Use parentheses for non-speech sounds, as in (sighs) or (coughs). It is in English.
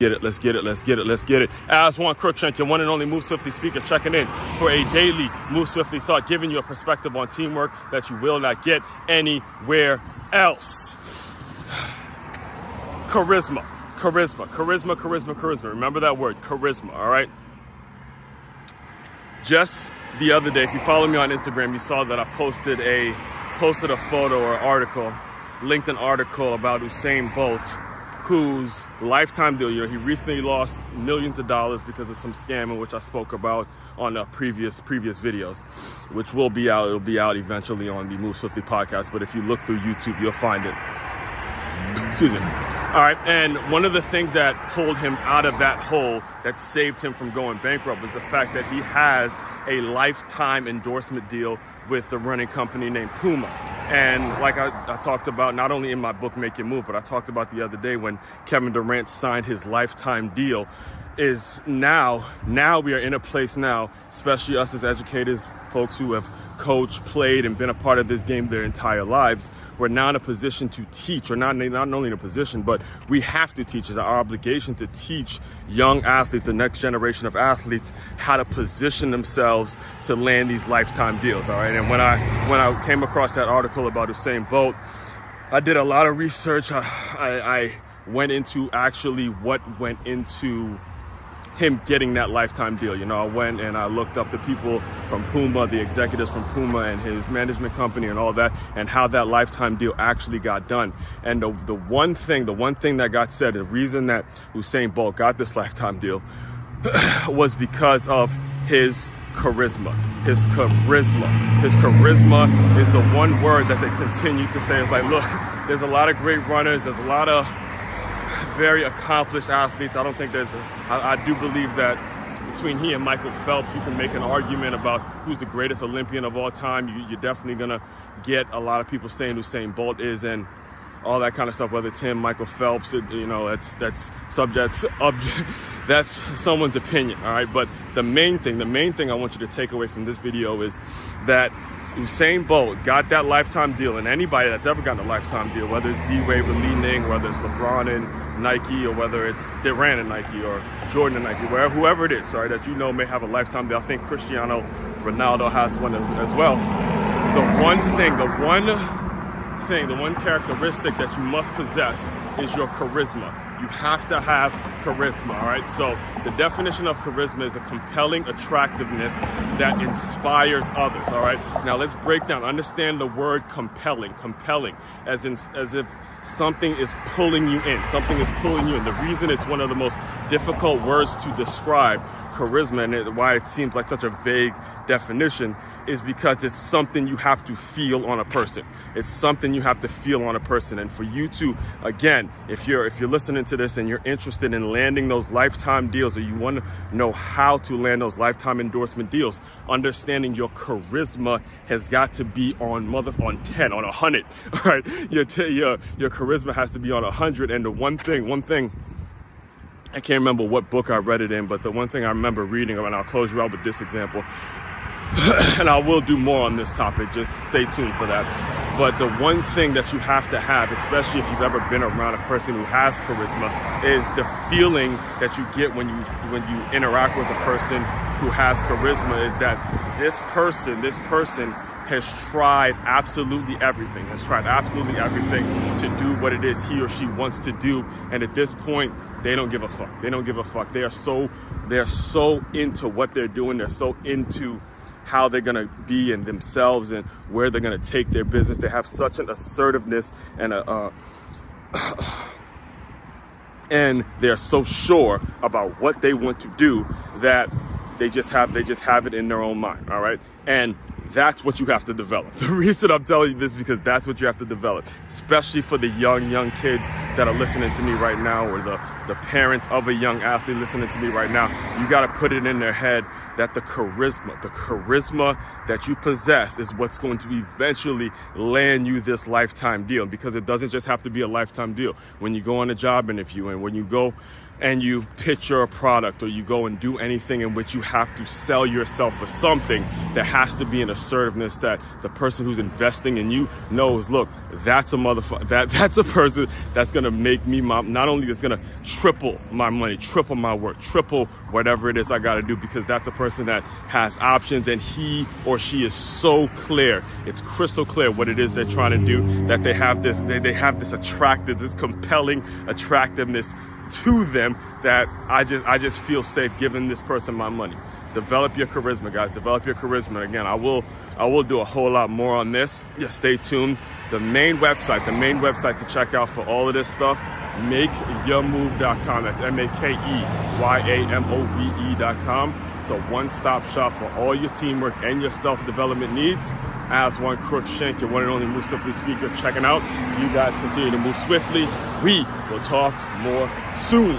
Get it, let's get it, let's get it, let's get it. Aswan Crookshank, your one and only Move Swiftly speaker, checking in for a daily Move Swiftly thought, giving you a perspective on teamwork that you will not get anywhere else. (sighs) Charisma, charisma, charisma, charisma, charisma. Remember that word, charisma, all right? Just the other day, if you follow me on Instagram, you saw that I posted a posted a photo or article, linked an article about Usain Bolt whose lifetime deal, you know, he recently lost millions of dollars because of some scamming, which I spoke about on the previous previous videos, which will be out. It'll be out eventually on the Move Swiftly podcast. But if you look through YouTube, you'll find it. Excuse me. All right, and one of the things that pulled him out of that hole, that saved him from going bankrupt, was the fact that he has a lifetime endorsement deal with the running company named Puma. And like I, I, talked about, not only in my book Make Your Move, but I talked about the other day when Kevin Durant signed his lifetime deal. Is now, now we are in a place now, especially us as educators, folks who have coached, played, and been a part of this game their entire lives. We're now in a position to teach, or not, not only in a position, but we have to teach. It's our obligation to teach young athletes, the next generation of athletes, how to position themselves to land these lifetime deals. All right. And when I when I came across that article about Usain Bolt, I did a lot of research. I, I, I went into actually what went into him getting that lifetime deal. You know, I went and I looked up the people from Puma, the executives from Puma and his management company and all that, and how that lifetime deal actually got done. And the, the one thing, the one thing that got said, the reason that Usain Bolt got this (laughs) lifetime deal (clears throat) was because of his charisma. His charisma. His charisma is the one word that they continue to say. It's like, look, there's a lot of great runners, there's a lot of very accomplished athletes. I don't think there's, a, I, I do believe that between he and Michael Phelps, you can make an argument about who's the greatest Olympian of all time. You, are definitely going to get a lot of people saying Usain Bolt is and all that kind of stuff, whether it's him, Michael Phelps, it, you know, that's, that's subjects, (laughs) that's someone's opinion, all right? But the main thing, the main thing I want you to take away from this video is that Usain Bolt got that lifetime deal, and anybody that's ever gotten a lifetime deal, whether it's D Wade with Li Ning, whether it's LeBron and Nike, or whether it's Durant and Nike, or Jordan and Nike, wherever, whoever it is, sorry, that you know may have a lifetime. I think Cristiano Ronaldo has one as well. The one thing, the one thing, the one characteristic that you must possess is your charisma. You have to have charisma, all right? So the definition of charisma is a compelling attractiveness that inspires others, all right? Now let's break down, understand the word compelling, compelling, as in as if something is pulling you in, something is pulling you in. The reason it's one of the most difficult words to describe charisma and it, why it seems like such a vague definition is because it's something you have to feel on a person. It's something you have to feel on a person. And for you to, again, if you're if you're listening to this and you're interested in landing those lifetime deals or you want to know how to land those lifetime endorsement deals, understanding your charisma has got to be on mother on 10, on 100. All (laughs) right. Your, your, your charisma has to be on 100. And the one thing, one thing I can't remember what book I read it in, but the one thing I remember reading, and I'll close you out with this example, (clears throat) and I will do more on this topic, just stay tuned for that. But the one thing that you have to have, especially if you've ever been around a person who has charisma, is the feeling that you get when you when you interact with a person who has charisma is that this person, this person has tried absolutely everything, has tried absolutely everything to do what it is he or she wants to do. And at this point, they don't give a fuck. They don't give a fuck. They are so they're so into what they're doing. They're so into how they're gonna be in themselves and where they're gonna take their business. They have such an assertiveness and a uh, (coughs) and they're so sure about what they want to do that they just have they just have it in their own mind. All right, and that's what you have to develop. (laughs) The reason I'm telling you this is because that's what you have to develop, especially for the young, young kids that are listening to me right now or the, the parents of a young athlete listening to me right now. You got to put it in their head that the charisma, the charisma that you possess is what's going to eventually land you this lifetime deal because it doesn't just have to be a lifetime deal. When you go on a job interview and when you go and you pitch your product or you go and do anything in which you have to sell yourself for something, there has to be an assertiveness that the person who's investing in you knows, look, that's a motherfucker. That (laughs) that's a person that's gonna make me my. Not only that's gonna triple my money, triple my work, triple whatever it is I gotta do because that's a person that has options and he or she is so clear. It's crystal clear what it is they're trying to do. That they have this. They, they have this attractive, this compelling attractiveness to them that I just I just feel safe giving this person my money. Develop your charisma, guys. Develop your charisma. Again, I will I will do a whole lot more on this. Just stay tuned. The main website, the main website to check out for all of this stuff, makeyourmove.com. That's M-A-K-E-Y-A-M-O-V-E.com. It's a one-stop shop for all your teamwork and your self-development needs. Aswan Crookshank, your one and only Move Swiftly speaker, checking out. You guys continue to move swiftly. We will talk more soon.